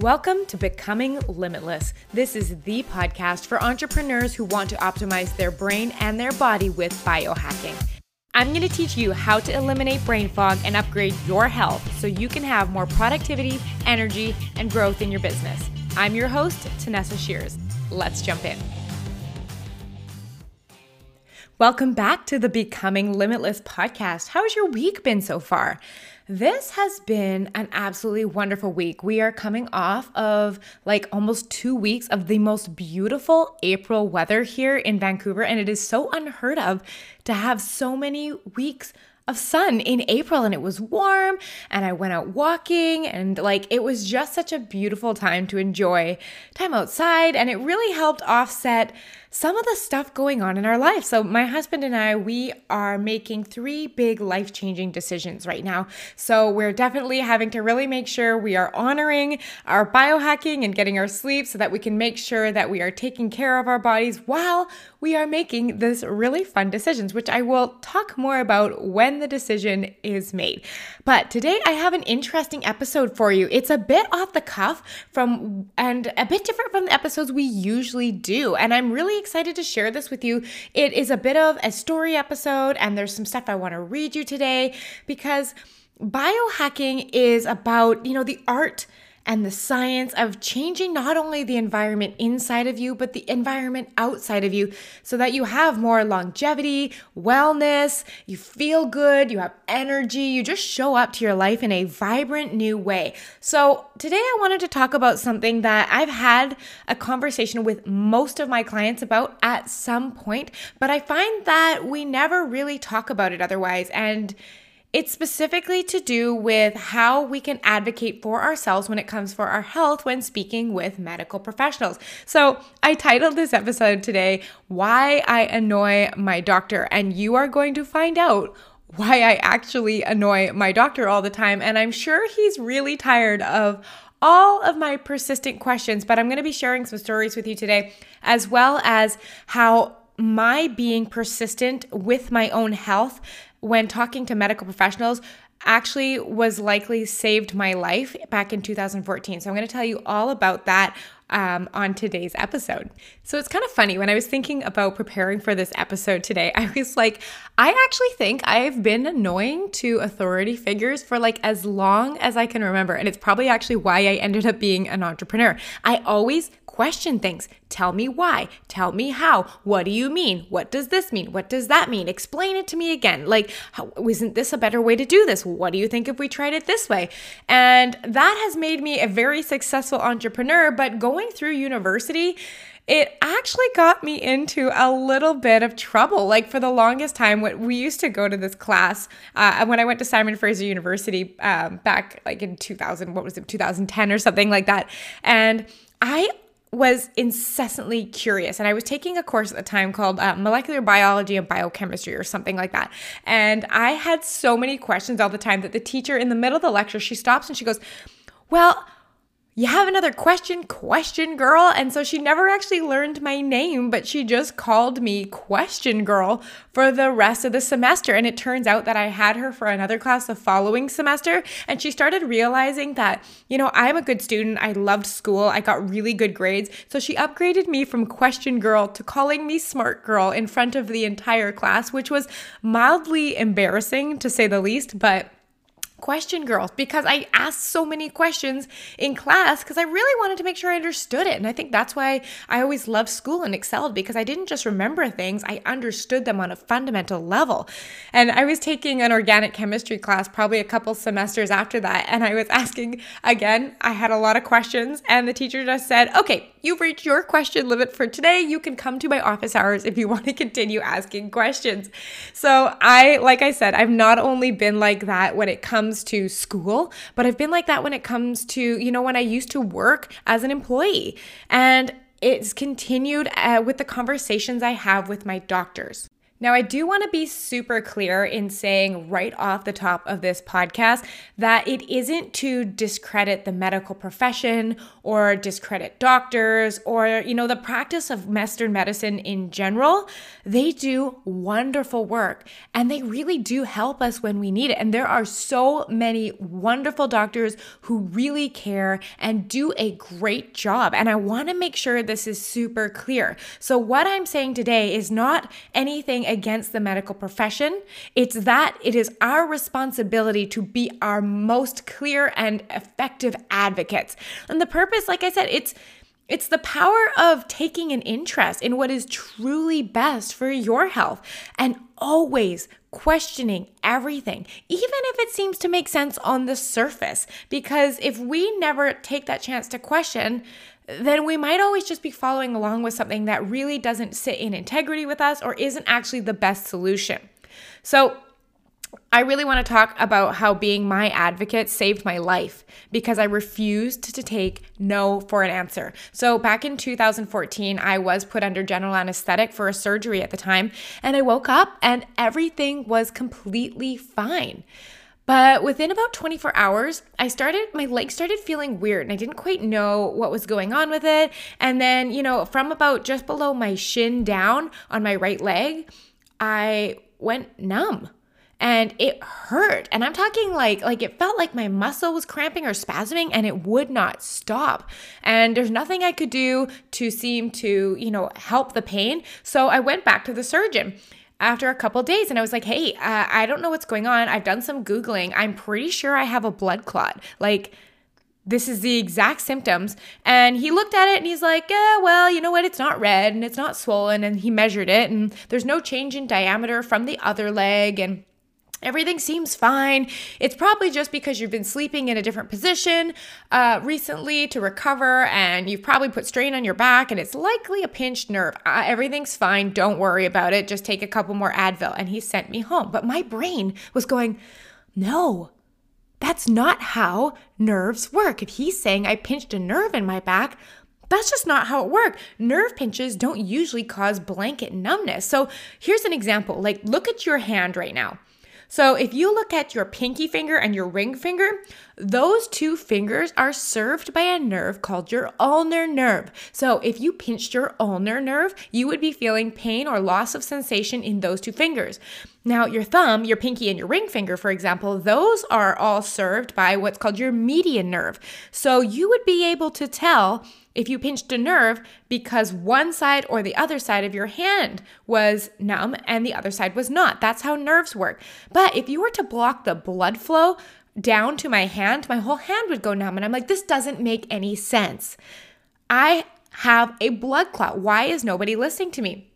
Welcome to Becoming Limitless. This is the podcast for entrepreneurs who want to optimize their brain and their body with biohacking. I'm going to teach you how to eliminate brain fog and upgrade your health so you can have more productivity, energy, and growth in your business. I'm your host, Tanessa Shears. Let's jump in. Welcome back to the Becoming Limitless podcast. How's your week been so far? This has been an absolutely wonderful week. We are coming off of like almost two weeks of the most beautiful April weather here in Vancouver, and it is so unheard of to have so many weeks of sun in April and it was warm and I went out walking and like it was just such a beautiful time to enjoy time outside and it really helped offset some of the stuff going on in our life. So, my husband and I, we are making three big life changing decisions right now. So, we're definitely having to really make sure we are honoring our biohacking and getting our sleep so that we can make sure that we are taking care of our bodies while we are making this really fun decisions, which I will talk more about when the decision is made. But today I have an interesting episode for you. It's a bit off the cuff from and a bit different from the episodes we usually do. And I'm really excited to share this with you. It is a bit of a story episode, and there's some stuff I want to read you today because biohacking is about, you know, the art and the science of changing not only the environment inside of you, but the environment outside of you so that you have more longevity, wellness, you feel good, you have energy, you just show up to your life in a vibrant new way. So, today I wanted to talk about something that I've had a conversation with most of my clients about at some point, but I find that we never really talk about it otherwise. And it's specifically to do with how we can advocate for ourselves when it comes for our health when speaking with medical professionals. So, I titled this episode today, Why I Annoy My Doctor, and you are going to find out why I actually annoy my doctor all the time. And I'm sure he's really tired of all of my persistent questions, but I'm going to be sharing some stories with you today, as well as how my being persistent with my own health when talking to medical professionals actually was likely saved my life back in 2014. So I'm going to tell you all about that um, on today's episode. So it's kind of funny when I was thinking about preparing for this episode today, I was like, I actually think I've been annoying to authority figures for like as long as I can remember. And it's probably actually why I ended up being an entrepreneur. I always question things. Tell me why. Tell me how. What do you mean? What does this mean? What does that mean? Explain it to me again. Like, how, isn't this a better way to do this? What do you think if we tried it this way? And that has made me a very successful entrepreneur. But going through university, it actually got me into a little bit of trouble. Like for the longest time, what we used to go to this class uh, when I went to Simon Fraser University um, back like in 2000, what was it, 2010 or something like that. And I was incessantly curious. And i was taking a course at the time called uh, molecular biology and biochemistry or something like that. And i had so many questions all the time that the teacher in the middle of the lecture she stops and she goes well you have another question, question girl. And so she never actually learned my name, but she just called me question girl for the rest of the semester. And it turns out that I had her for another class the following semester. And she started realizing that, you know, I'm a good student. I loved school. I got really good grades. So she upgraded me from question girl to calling me smart girl in front of the entire class, which was mildly embarrassing to say the least, but question girls because I asked so many questions in class because I really wanted to make sure I understood it. And I think that's why I always loved school and excelled because I didn't just remember things, I understood them on a fundamental level. And I was taking an organic chemistry class probably a couple semesters after that. And I was asking again, I had a lot of questions, and the teacher just said, okay, you've reached your question limit for today. You can come to my office hours if you want to continue asking questions. So I, like I said, I've not only been like that when it comes to school, but I've been like that when it comes to, you know, when I used to work as an employee. And it's continued uh, with the conversations I have with my doctors. Now, I do want to be super clear in saying right off the top of this podcast that it isn't to discredit the medical profession or discredit doctors or, you know, the practice of Western medicine in general. They do wonderful work and they really do help us when we need it. And there are so many wonderful doctors who really care and do a great job. And I want to make sure this is super clear. So, what I'm saying today is not anything against the medical profession. It's that it is our responsibility to be our most clear and effective advocates. And the purpose, like I said, it's it's the power of taking an interest in what is truly best for your health and always questioning everything, even if it seems to make sense on the surface. Because if we never take that chance to question, then we might always just be following along with something that really doesn't sit in integrity with us or isn't actually the best solution. So, I really want to talk about how being my advocate saved my life because I refused to take no for an answer. So, back in 2014, I was put under general anesthetic for a surgery at the time, and I woke up and everything was completely fine. But within about 24 hours, I started, my leg started feeling weird and I didn't quite know what was going on with it. And then, you know, from about just below my shin down on my right leg, I went numb and it hurt. And i'm talking like like it felt like my muscle was cramping or spasming and it would not stop. And there's nothing i could do to seem to you know help the pain. So i went back to the surgeon after a couple days and I was like, hey, uh, I don't know what's going on. I've done some Googling. I'm pretty sure I have a blood clot. Like, this is the exact symptoms. And he looked at it and he's like, yeah, well, you know what? It's not red and it's not swollen. And he measured it and there's no change in diameter from the other leg. And Everything seems fine. It's probably just because you've been sleeping in a different position uh, recently to recover, and you've probably put strain on your back, and it's likely a pinched nerve. Uh, everything's fine. Don't worry about it. Just take a couple more Advil. And he sent me home. But my brain was going, no, that's not how nerves work. If he's saying I pinched a nerve in my back, that's just not how it works. Nerve pinches don't usually cause blanket numbness. So here's an example like, look at your hand right now. So if you look at your pinky finger and your ring finger, those two fingers are served by a nerve called your ulnar nerve. So if you pinched your ulnar nerve, you would be feeling pain or loss of sensation in those two fingers. Now, your thumb, your pinky, and your ring finger, for example, those are all served by what's called your median nerve. So you would be able to tell if you pinched a nerve because one side or the other side of your hand was numb and the other side was not. That's how nerves work. But if you were to block the blood flow down to my hand, my whole hand would go numb. And I'm like, this doesn't make any sense. I have a blood clot. Why is nobody listening to me?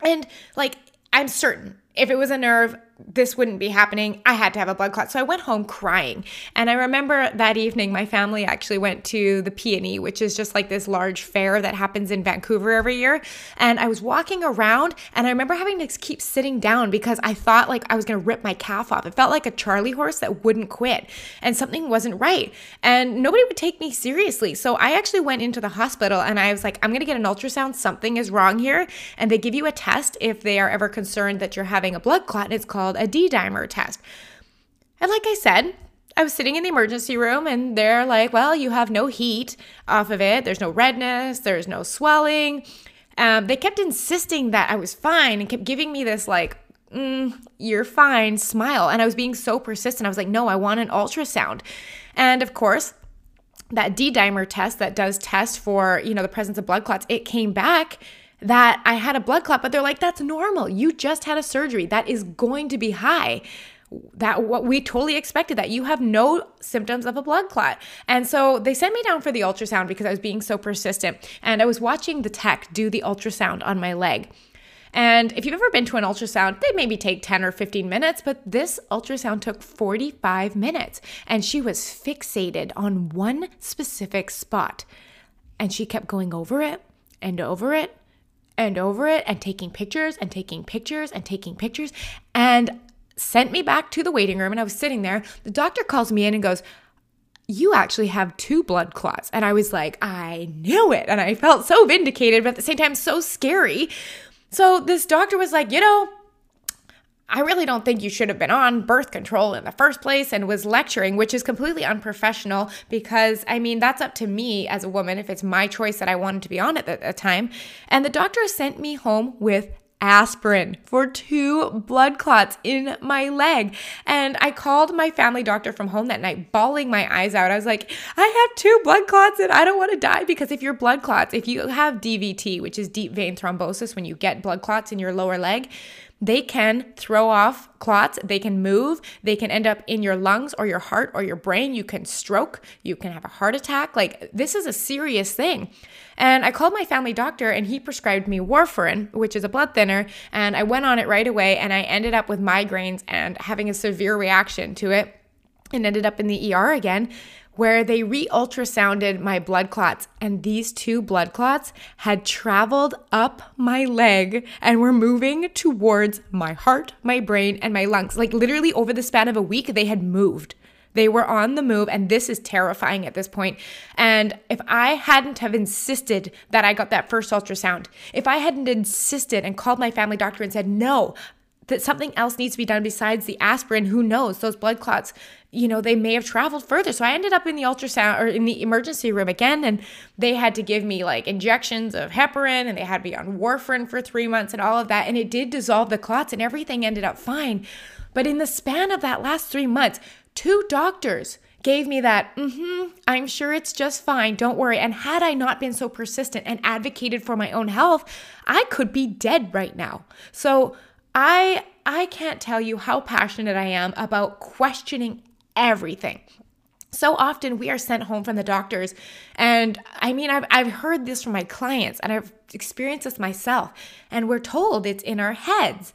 And like, I'm certain if it was a nerve, this wouldn't be happening. I had to have a blood clot. So I went home crying. And I remember that evening my family actually went to the PNE, which is just like this large fair that happens in Vancouver every year. And I was walking around and I remember having to keep sitting down because I thought like I was going to rip my calf off. It felt like a Charlie horse that wouldn't quit and something wasn't right. And nobody would take me seriously. So I actually went into the hospital and I was like, I'm going to get an ultrasound. Something is wrong here. And they give you a test if they are ever concerned that you're having a blood clot. And it's called called a D dimer test. And like I said, I was sitting in the emergency room and they're like, well, you have no heat off of it. There's no redness, there's no swelling. Um, they kept insisting that I was fine and kept giving me this, like, mm, you're fine smile. And I was being so persistent. I was like, no, I want an ultrasound. And of course, that D dimer test that does test for, you know, the presence of blood clots, it came back that I had a blood clot, but they're like, that's normal. You just had a surgery. That is going to be high. That what we totally expected that you have no symptoms of a blood clot. And so they sent me down for the ultrasound because I was being so persistent. And I was watching the tech do the ultrasound on my leg. And if you've ever been to an ultrasound, they maybe take 10 or 15 minutes, but this ultrasound took 45 minutes. And she was fixated on one specific spot. And she kept going over it and over it and over it and taking pictures and taking pictures and taking pictures and sent me back to the waiting room and I was sitting there. The doctor calls me in and goes, you actually have two blood clots. And I was like, I knew it. And I felt so vindicated, but at the same time, so scary. So this doctor was like, you know, I really don't think you should have been on birth control in the first place and was lecturing, which is completely unprofessional because I mean, that's up to me as a woman if it's my choice that I wanted to be on at the time. And the doctor sent me home with aspirin for two blood clots in my leg. And I called my family doctor from home that night, bawling my eyes out. I was like, I have two blood clots and I don't want to die because if your blood clots, if you have DVT, which is deep vein thrombosis, when you get blood clots in your lower leg, they can throw off clots, they can move, they can end up in your lungs or your heart or your brain. You can stroke, you can have a heart attack. Like, this is a serious thing. And I called my family doctor and he prescribed me warfarin, which is a blood thinner. And I went on it right away and I ended up with migraines and having a severe reaction to it and ended up in the ER again where they re ultrasounded my blood clots, and these two blood clots had traveled up my leg and were moving towards my heart, my brain, and my lungs. Like literally over the span of a week, they had moved. They were on the move, and this is terrifying at this point. And if I hadn't have insisted that I got that first ultrasound, if I hadn't insisted and called my family doctor and said, no, that something else needs to be done besides the aspirin. Who knows? Those blood clots, you know, they may have traveled further. So I ended up in the ultrasound or in the emergency room again, and they had to give me like injections of heparin and they had me on warfarin for three months and all of that. And it did dissolve the clots and everything ended up fine. But in the span of that last three months, two doctors gave me that, mm-hmm, I'm sure it's just fine, don't worry. And had I not been so persistent and advocated for my own health, I could be dead right now. So I I can't tell you how passionate I am about questioning everything. So often we are sent home from the doctors, and I mean, I've, I've heard this from my clients and I've experienced this myself, and we're told it's in our heads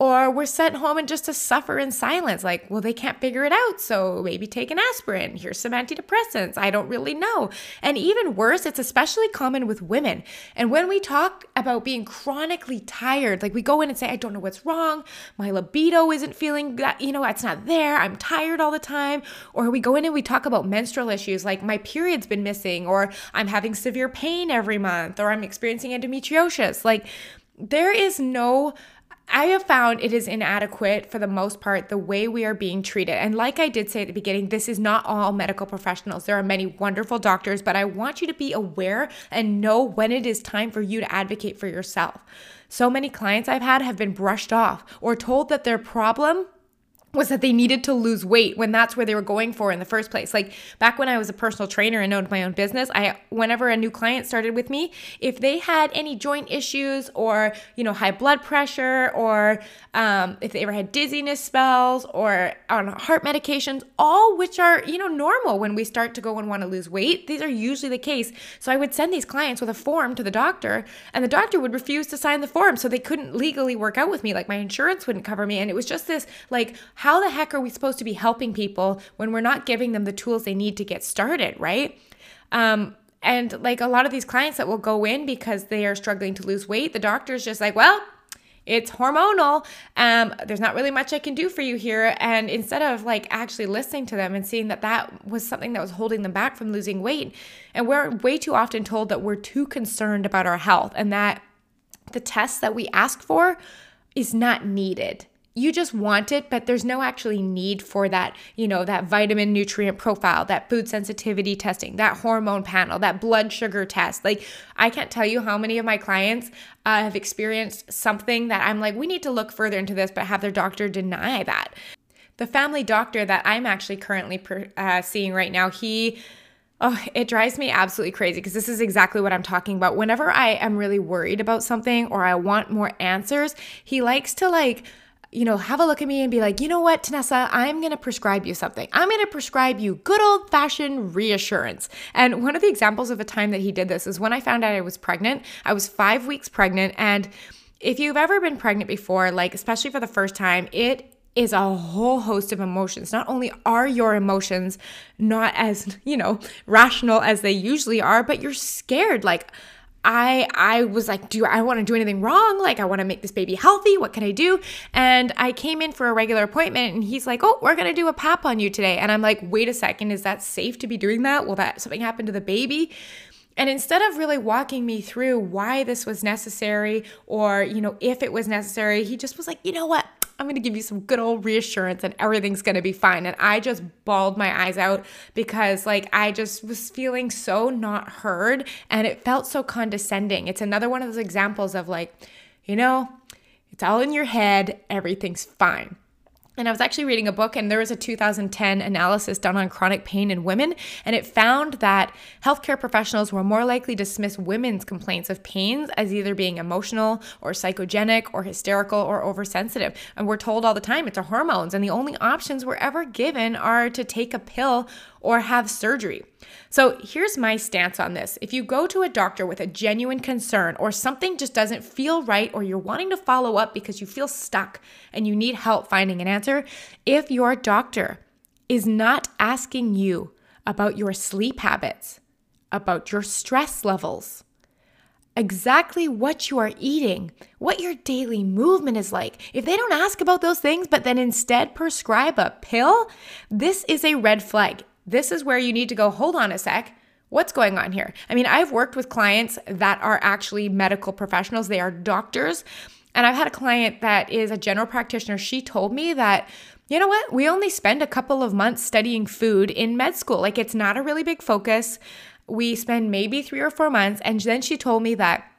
or we're sent home and just to suffer in silence. Like, well, they can't figure it out. So maybe take an aspirin. Here's some antidepressants. I don't really know. And even worse, it's especially common with women. And when we talk about being chronically tired, like we go in and say, I don't know what's wrong. My libido isn't feeling that, you know, it's not there. I'm tired all the time. Or we go in and we talk about menstrual issues like my period's been missing, or I'm having severe pain every month, or I'm experiencing endometriosis. Like, there is no I have found it is inadequate for the most part the way we are being treated. And like I did say at the beginning, this is not all medical professionals. There are many wonderful doctors, but I want you to be aware and know when it is time for you to advocate for yourself. So many clients I've had have been brushed off or told that their problem was that they needed to lose weight when that's where they were going for in the first place. Like back when I was a personal trainer and owned my own business, I whenever a new client started with me, if they had any joint issues or you know high blood pressure or um, if they ever had dizziness spells or on heart medications, all which are you know normal when we start to go and want to lose weight, these are usually the case. So I would send these clients with a form to the doctor, and the doctor would refuse to sign the form, so they couldn't legally work out with me. Like my insurance wouldn't cover me, and it was just this like how the heck are we supposed to be helping people when we're not giving them the tools they need to get started, right? Um, and like a lot of these clients that will go in because they are struggling to lose weight, the doctor's just like, well, it's hormonal. Um, there's not really much I can do for you here. And instead of like actually listening to them and seeing that that was something that was holding them back from losing weight, and we're way too often told that we're too concerned about our health and that the tests that we ask for is not needed you just want it, but there's no actually need for that, you know, that vitamin nutrient profile, that food sensitivity testing, that hormone panel, that blood sugar test. Like, I can't tell you how many of my clients uh, have experienced something that I'm like, we need to look further into this, but have their doctor deny that. The family doctor that I'm actually currently per, uh, seeing right now, he Oh, it drives me absolutely crazy because this is exactly what I'm talking about. Whenever I am really worried about something or I want more answers, he likes to like you know, have a look at me and be like, you know what, Tanessa, I'm going to prescribe you something. I'm going to prescribe you good old fashioned reassurance. And one of the examples of a time that he did this is when I found out I was pregnant. I was five weeks pregnant. And if you've ever been pregnant before, like, especially for the first time, it is a whole host of emotions. Not only are your emotions not as, you know, rational as they usually are, but you're scared. Like, I I was like, do I want to do anything wrong? Like I want to make this baby healthy. What can I do? And I came in for a regular appointment and he's like, "Oh, we're going to do a pap on you today." And I'm like, "Wait a second, is that safe to be doing that? Will that something happen to the baby?" And instead of really walking me through why this was necessary or, you know, if it was necessary, he just was like, "You know what? I'm to give you some good old reassurance and everything's to be fine. And I just bawled my eyes out because, like, I just was feeling so not heard and it felt so condescending. It's another one of those examples of, like, you know, it's all in your head, everything's fine. And I was actually reading a book, and there was a 2010 analysis done on chronic pain in women, and it found that healthcare professionals were more likely to dismiss women's complaints of pains as either being emotional or psychogenic or hysterical or oversensitive. And we're told all the time it's our hormones, and the only options we're ever given are to take a pill or have surgery. So here's my stance on this. If you go to a doctor with a genuine concern or something just doesn't feel right or you're wanting to follow up because you feel stuck and you need help finding an answer, if your doctor is not asking you about your sleep habits, about your stress levels, exactly what you are eating, what your daily movement is like. If they don't ask about those things, but then instead prescribe a pill, this is a red flag this is where you need to go, hold on a sec. What's going on here? I mean, I've worked with clients that are actually medical professionals, they are doctors. And I've had a client that is a general practitioner. She told me that, you know what, we only spend a couple of months studying food in med school. Like it's not a really big focus. We spend maybe three or four months. And then she told me that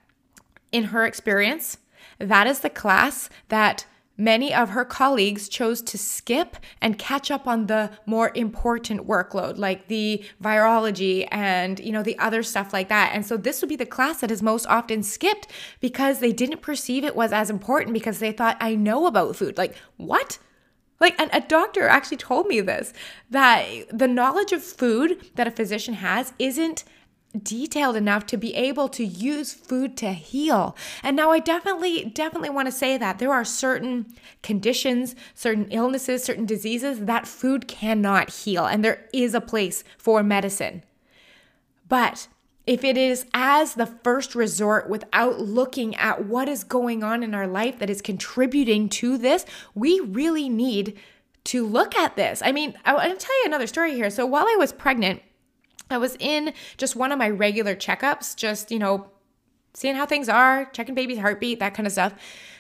in her experience, that is the class that Many of her colleagues chose to skip and catch up on the more important workload, like the virology and, you know, the other stuff like that. And so this would be the class that is most often skipped because they didn't perceive it was as important because they thought, I know about food. Like, what? Like, and a doctor actually told me this that the knowledge of food that a physician has isn't detailed enough to be able to use food to heal. And now I definitely, definitely want to say that there are certain conditions, certain illnesses, certain diseases that food cannot heal, and there is a place for medicine. But if it is as the first resort without looking at what is going on in our life that is contributing to this, we really need to look at this. I mean, I want to tell you another story here. So while I was pregnant, I was in just one of my regular checkups, just, you know, seeing how things are, checking baby's heartbeat, that kind of stuff.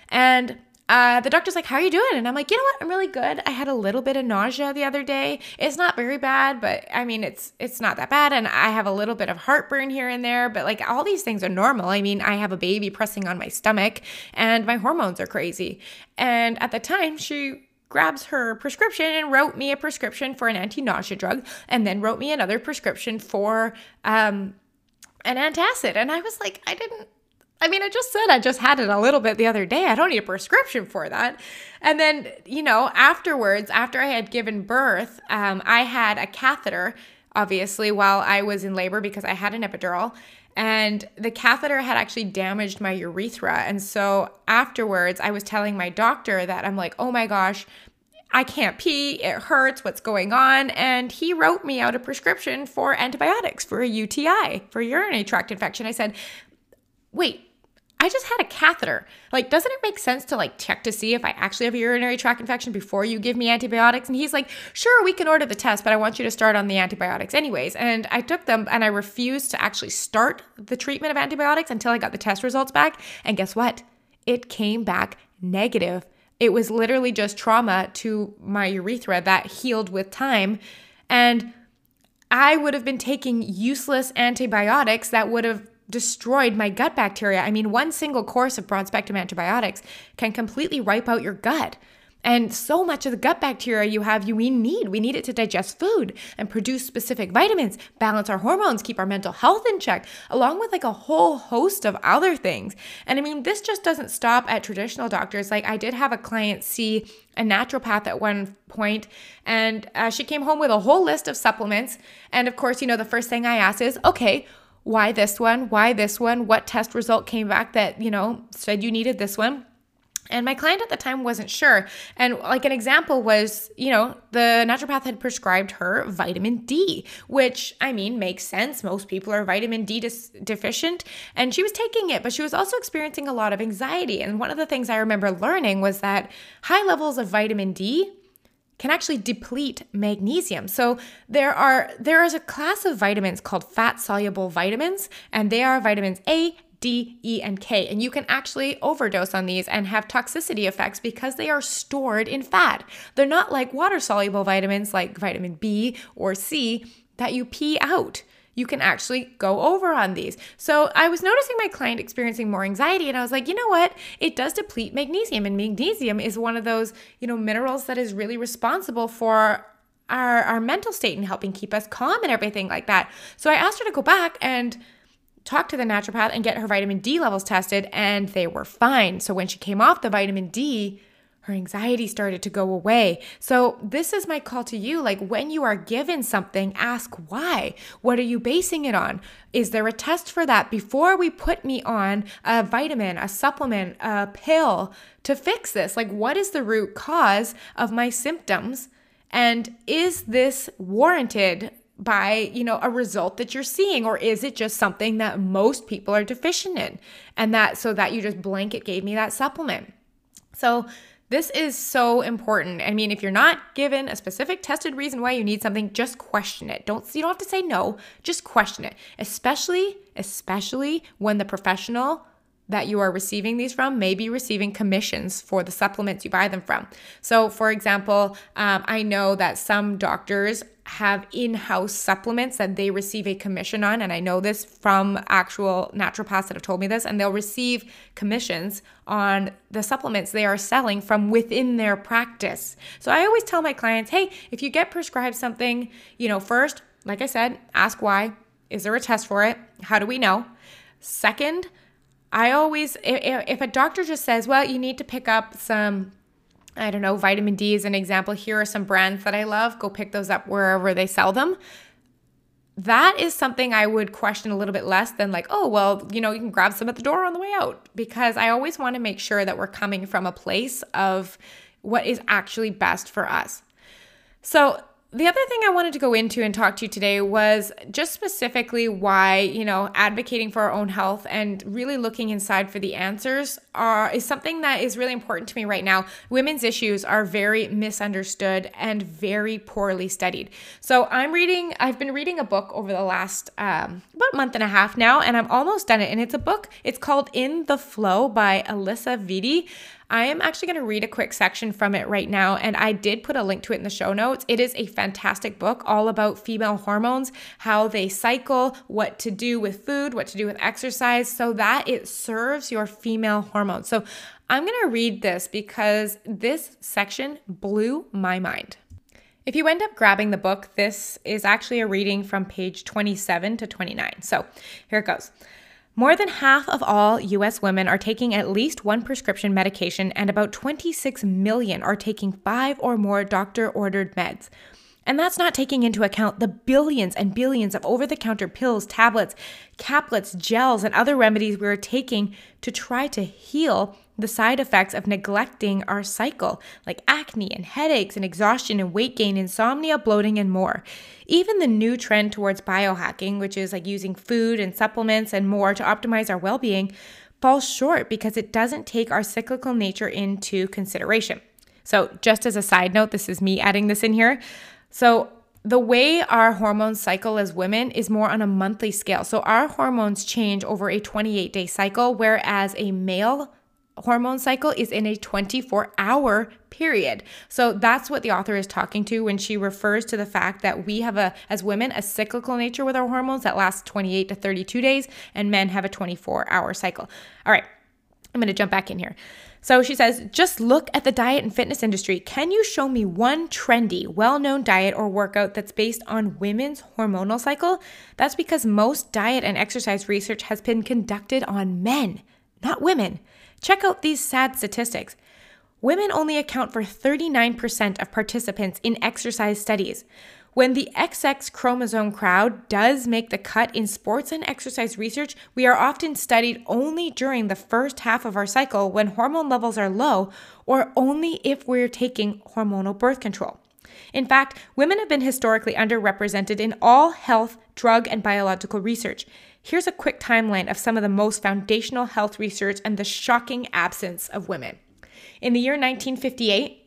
And uh, the doctor's like, How are you doing? And I'm like, You know what? I'm really good. I had a little bit of nausea the other day. It's not very bad, but I mean, it's it's not that bad. And I have a little bit of heartburn here and there, but like all these things are normal. I mean, I have a baby pressing on my stomach and my hormones are crazy. And at the time, she grabs her prescription and wrote me a prescription for an anti-nausea drug and then wrote me another prescription for um, an antacid and i was like i didn't I mean, I just said I just had it a little bit the other day. I don't need a prescription for that. And then, you know, afterwards, after I had given birth, um, I had a catheter, obviously, while I was in labor because I had an epidural. And the catheter had actually damaged my urethra. And so afterwards, I was telling my doctor that I'm like, oh my gosh, I can't pee, it hurts, what's going on? And he wrote me out a prescription for antibiotics for a UTI, for urinary tract infection. I said, wait, I just had a catheter. Like, doesn't it make sense to like check to see if I actually have a urinary tract infection before you give me antibiotics? And he's like, sure, we can order the test, but I want you to start on the antibiotics anyways. And I took them and I refused to actually start the treatment of antibiotics until I got the test results back. And guess what? It came back negative. It was literally just trauma to my urethra that healed with time. And I would have been taking useless antibiotics that would have destroyed my gut bacteria. I mean, one single course of broad spectrum antibiotics can completely wipe out your gut. And so much of the gut bacteria you have, you we need. We need it to digest food and produce specific vitamins, balance our hormones, keep our mental health in check, along with like a whole host of other things. And I mean, this just doesn't stop at traditional doctors. Like I did have a client see a naturopath at one point, and uh, she came home with a whole list of supplements. And of course, you know, the first thing I ask is, okay, why this one? Why this one? What test result came back that, you know, said you needed this one? And my client at the time wasn't sure. And like an example was, you know, the naturopath had prescribed her vitamin D, which I mean makes sense. Most people are vitamin D deficient. And she was taking it, but she was also experiencing a lot of anxiety. And one of the things I remember learning was that high levels of vitamin D can actually deplete magnesium. So there are there is a class of vitamins called fat soluble vitamins and they are vitamins A, D, E, and K. And you can actually overdose on these and have toxicity effects because they are stored in fat. They're not like water soluble vitamins like vitamin B or C that you pee out you can actually go over on these. So I was noticing my client experiencing more anxiety and I was like, you know what? It does deplete magnesium and magnesium is one of those, you know, minerals that is really responsible for our, our mental state and helping keep us calm and everything like that. So I asked her to go back and talk to the naturopath and get her vitamin D levels tested, and they were fine. So when she came off the vitamin D, her anxiety started to go away. So, this is my call to you. Like, when you are given something, ask why. What are you basing it on? Is there a test for that before we put me on a vitamin, a supplement, a pill to fix this? Like, what is the root cause of my symptoms? And is this warranted by, you know, a result that you're seeing or is it just something that most people are deficient in? And that so that you just blanket gave me that supplement. So, this is so important. I mean, if you're not given a specific tested reason why you need something, just question it. Don't you don't have to say no, just question it. Especially especially when the professional that you are receiving these from may be receiving commissions for the supplements you buy them from. So, for example, um, I know that some doctors have in house supplements that they receive a commission on. And I know this from actual naturopaths that have told me this, and they'll receive commissions on the supplements they are selling from within their practice. So, I always tell my clients hey, if you get prescribed something, you know, first, like I said, ask why. Is there a test for it? How do we know? Second, I always, if, if a doctor just says, well, you need to pick up some, I don't know, vitamin D as an example, here are some brands that I love, go pick those up wherever they sell them. That is something I would question a little bit less than, like, oh, well, you know, you can grab some at the door on the way out. Because I always want to make sure that we're coming from a place of what is actually best for us. So, the other thing I wanted to go into and talk to you today was just specifically why, you know, advocating for our own health and really looking inside for the answers are is something that is really important to me right now. Women's issues are very misunderstood and very poorly studied. So I'm reading, I've been reading a book over the last um, about month and a half now, and I'm almost done it. And it's a book, it's called In the FLO by Alisa Vitti. I am actually going to read a quick section from it right now, and I did put a link to it in the show notes. It is a fantastic book all about female hormones, how they cycle, what to do with food, what to do with exercise, so that it serves your female hormones. So I'm going to read this because this section blew my mind. If you end up grabbing the book, this is actually a reading from page 27 to 29. So here it goes. More than half of all US women are taking at least one prescription medication, and about 26 million are taking five or more doctor ordered meds. And that's not taking into account the billions and billions of over the counter pills, tablets, caplets, gels, and other remedies we are taking to try to heal the side effects of neglecting our cycle, like acne and headaches and exhaustion and weight gain, insomnia, bloating, and more. Even the new trend towards biohacking, which is like using food and supplements and more to optimize our well being, falls short because it doesn't take our cyclical nature into consideration. So, just as a side note, this is me adding this in here. So, the way our hormones cycle as women is more on a monthly scale. So, our hormones change over a 28 day cycle, whereas a male hormone cycle is in a 24 hour period. So that's what the author is talking to when she refers to the fact that we have a as women a cyclical nature with our hormones that lasts 28 to 32 days and men have a 24 hour cycle. All right. I'm going to jump back in here. So she says, just look at the diet and fitness industry. Can you show me one trendy, well known diet or workout that's based on women's hormonal cycle? That's because most diet and exercise research has been conducted on men, not women. Check out these sad statistics. Women only account for 39% of participants in exercise studies. When the XX chromosome crowd does make the cut in sports and exercise research, we are often studied only during the first half of our cycle when hormone levels are low, or only if we're taking hormonal birth control. In fact, women have been historically underrepresented in all health, drug, and biological research. Here's a quick timeline of some of the most foundational health research and the shocking absence of women. In the year 1958,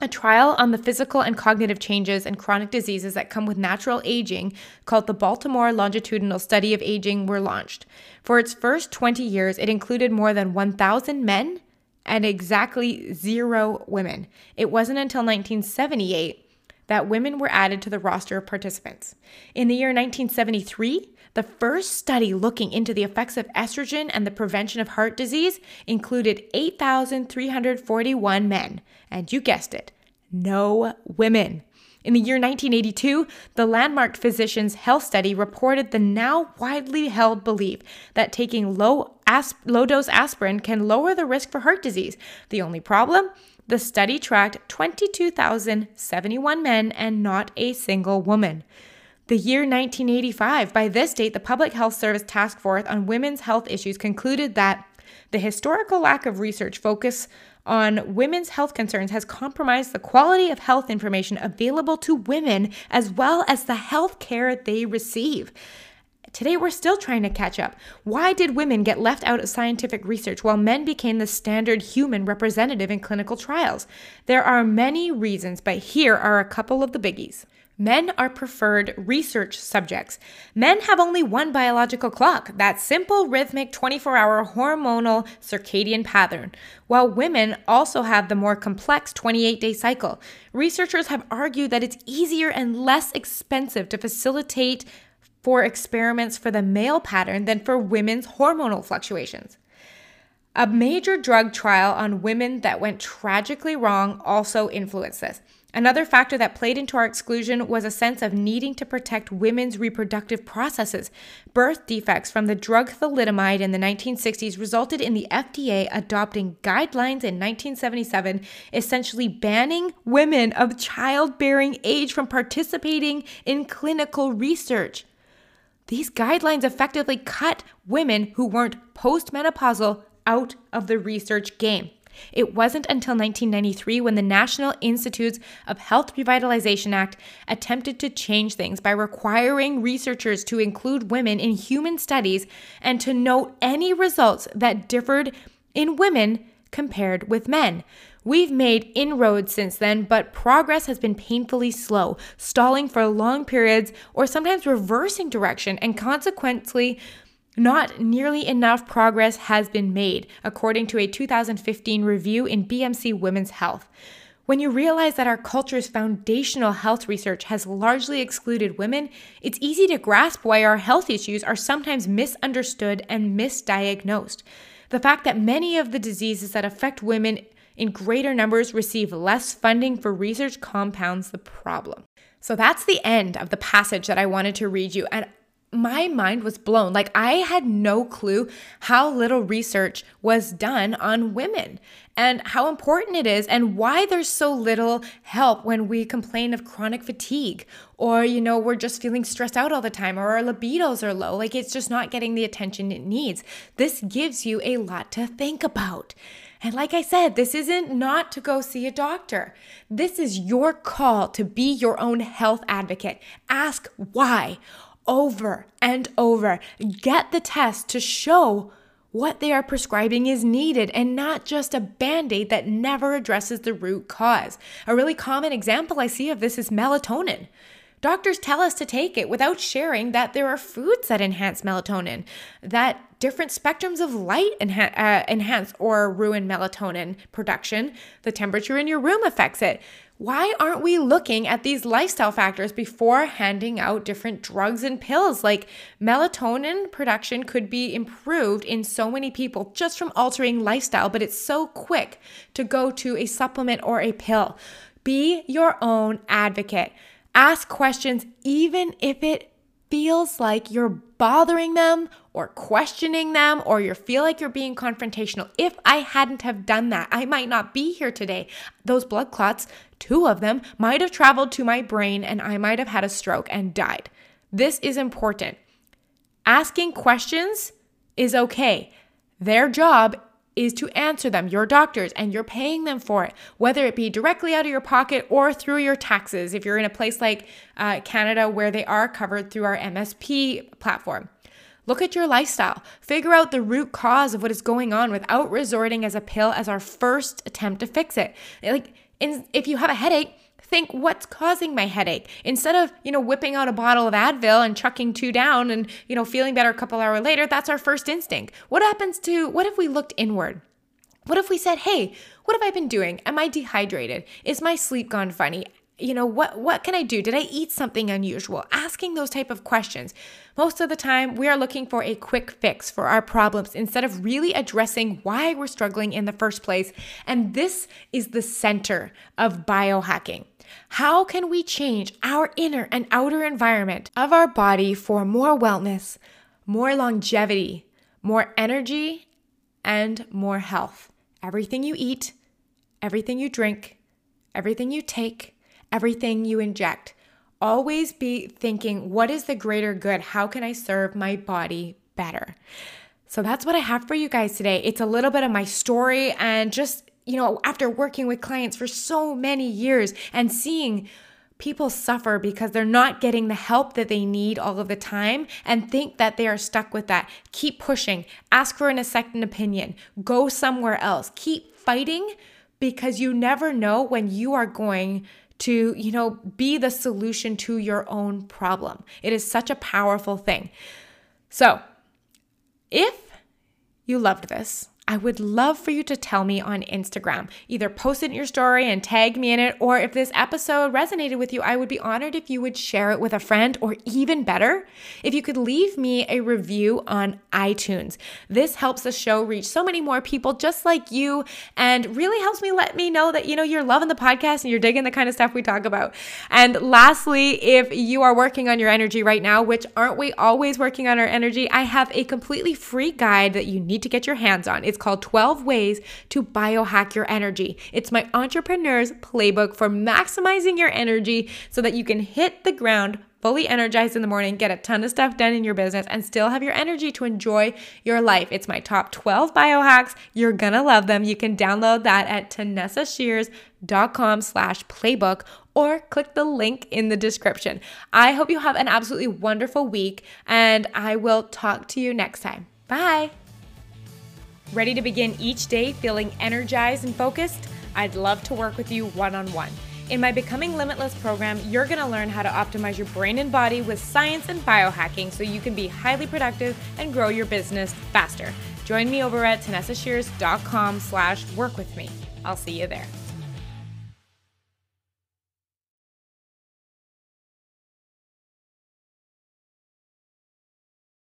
a trial on the physical and cognitive changes and chronic diseases that come with natural aging, called the Baltimore Longitudinal Study of Aging, were launched. For its first 20 years, it included more than 1,000 men and exactly zero women. It wasn't until 1978 that women were added to the roster of participants. In the year 1973, the first study looking into the effects of estrogen and the prevention of heart disease included 8,341 men, and you guessed it, no women. In the year 1982, the landmark Physicians Health Study reported the now widely held belief that taking low, asp- low dose aspirin can lower the risk for heart disease. The only problem? The study tracked 22,071 men and not a single woman. The year 1985, by this date, the Public Health Service Task Force on Women's Health Issues concluded that the historical lack of research focus on women's health concerns has compromised the quality of health information available to women as well as the health care they receive. Today, we're still trying to catch up. Why did women get left out of scientific research while men became the standard human representative in clinical trials? There are many reasons, but here are a couple of the biggies. Men are preferred research subjects. Men have only one biological clock, that simple, rhythmic 24 hour hormonal circadian pattern, while women also have the more complex 28 day cycle. Researchers have argued that it's easier and less expensive to facilitate for experiments for the male pattern than for women's hormonal fluctuations. A major drug trial on women that went tragically wrong also influenced this. Another factor that played into our exclusion was a sense of needing to protect women's reproductive processes. Birth defects from the drug thalidomide in the 1960s resulted in the FDA adopting guidelines in 1977, essentially banning women of childbearing age from participating in clinical research. These guidelines effectively cut women who weren't postmenopausal out of the research game. It wasn't until 1993 when the National Institutes of Health Revitalization Act attempted to change things by requiring researchers to include women in human studies and to note any results that differed in women compared with men. We've made inroads since then, but progress has been painfully slow, stalling for long periods or sometimes reversing direction, and consequently, not nearly enough progress has been made, according to a 2015 review in BMC Women's Health. When you realize that our culture's foundational health research has largely excluded women, it's easy to grasp why our health issues are sometimes misunderstood and misdiagnosed. The fact that many of the diseases that affect women in greater numbers receive less funding for research compounds the problem. So that's the end of the passage that I wanted to read you. And my mind was blown. Like, I had no clue how little research was done on women and how important it is, and why there's so little help when we complain of chronic fatigue, or, you know, we're just feeling stressed out all the time, or our libidos are low. Like, it's just not getting the attention it needs. This gives you a lot to think about. And like I said, this isn't not to go see a doctor. This is your call to be your own health advocate. Ask why over and over. Get the test to show what they are prescribing is needed and not just a band aid that never addresses the root cause. A really common example I see of this is melatonin. Doctors tell us to take it without sharing that there are foods that enhance melatonin, that different spectrums of light enha- uh, enhance or ruin melatonin production. The temperature in your room affects it. Why aren't we looking at these lifestyle factors before handing out different drugs and pills? Like melatonin production could be improved in so many people just from altering lifestyle, but it's so quick to go to a supplement or a pill. Be your own advocate. Ask questions, even if it feels like you're bothering them or questioning them or you feel like you're being confrontational. If I hadn't have done that, I might not be here today. Those blood clots, two of them, might have traveled to my brain and I might have had a stroke and died. This is important. Asking questions is okay. Their job is to answer them, your doctors, and you're paying them for it, whether it be directly out of your pocket or through your taxes. If you're in a place like uh, Canada where they are covered through our MSP platform. Look at your lifestyle. Figure out the root cause of what is going on without resorting as a pill as our first attempt to fix it. Like if you have a headache, think what's causing my headache? Instead of you know whipping out a bottle of advil and chucking two down and you know feeling better a couple hours later that's our first instinct. What happens to what if we looked inward? What if we said hey what have i been doing? Am i dehydrated? Is my sleep gone funny? You know what what can i do? Did i eat something unusual? Asking those type of questions. Most of the time we are looking for a quick fix for our problems instead of really addressing why we're struggling in the first place. And this is the center of biohacking how can we change our inner and outer environment of our body for more wellness more longevity more energy and more health everything you eat everything you drink everything you take everything you inject. Always be thinking, what is the greater good? How can I serve my body better? So that's what I have for you guys today. It's a little bit of my story and just, you know, after working with clients for so many years and seeing people suffer because they're not getting the help that they need all of the time and think that they are stuck with that. Keep pushing, ask for an, second opinion, go somewhere else, keep fighting because you never know when you are going to, you know, be the solution to your own problem. It is such a powerful thing. So, if you loved this, I would love for you to tell me on Instagram. Either post it in your story and tag me in it, or if this episode resonated with you, I would be honored if you would share it with a friend, or even better, if you could leave me a review on iTunes. This helps the show reach so many more people just like you and really helps me let me know that you know you're loving the podcast and you're digging the kind of stuff we talk about. And lastly, if you are working on your energy right now, which aren't we always working on our energy, I have a completely free guide that you need to get your hands on. It's called 12 Ways to Biohack Your Energy. It's my entrepreneur's playbook for maximizing your energy so that you can hit the ground fully energized in the morning, get a ton of stuff done in your business, and still have your energy to enjoy your life. It's my top 12 biohacks. You're gonna love them. You can download that at tanessashears.com slash playbook or click the link in the description. I hope you have an absolutely wonderful week, and I will talk to you next time. Bye. Ready to begin each day feeling energized and focused? I'd love to work with you one on one. In my Becoming Limitless program, you're going to learn how to optimize your brain and body with science and biohacking so you can be highly productive and grow your business faster. Join me over at tanessashears.com slash work with me. I'll see you there.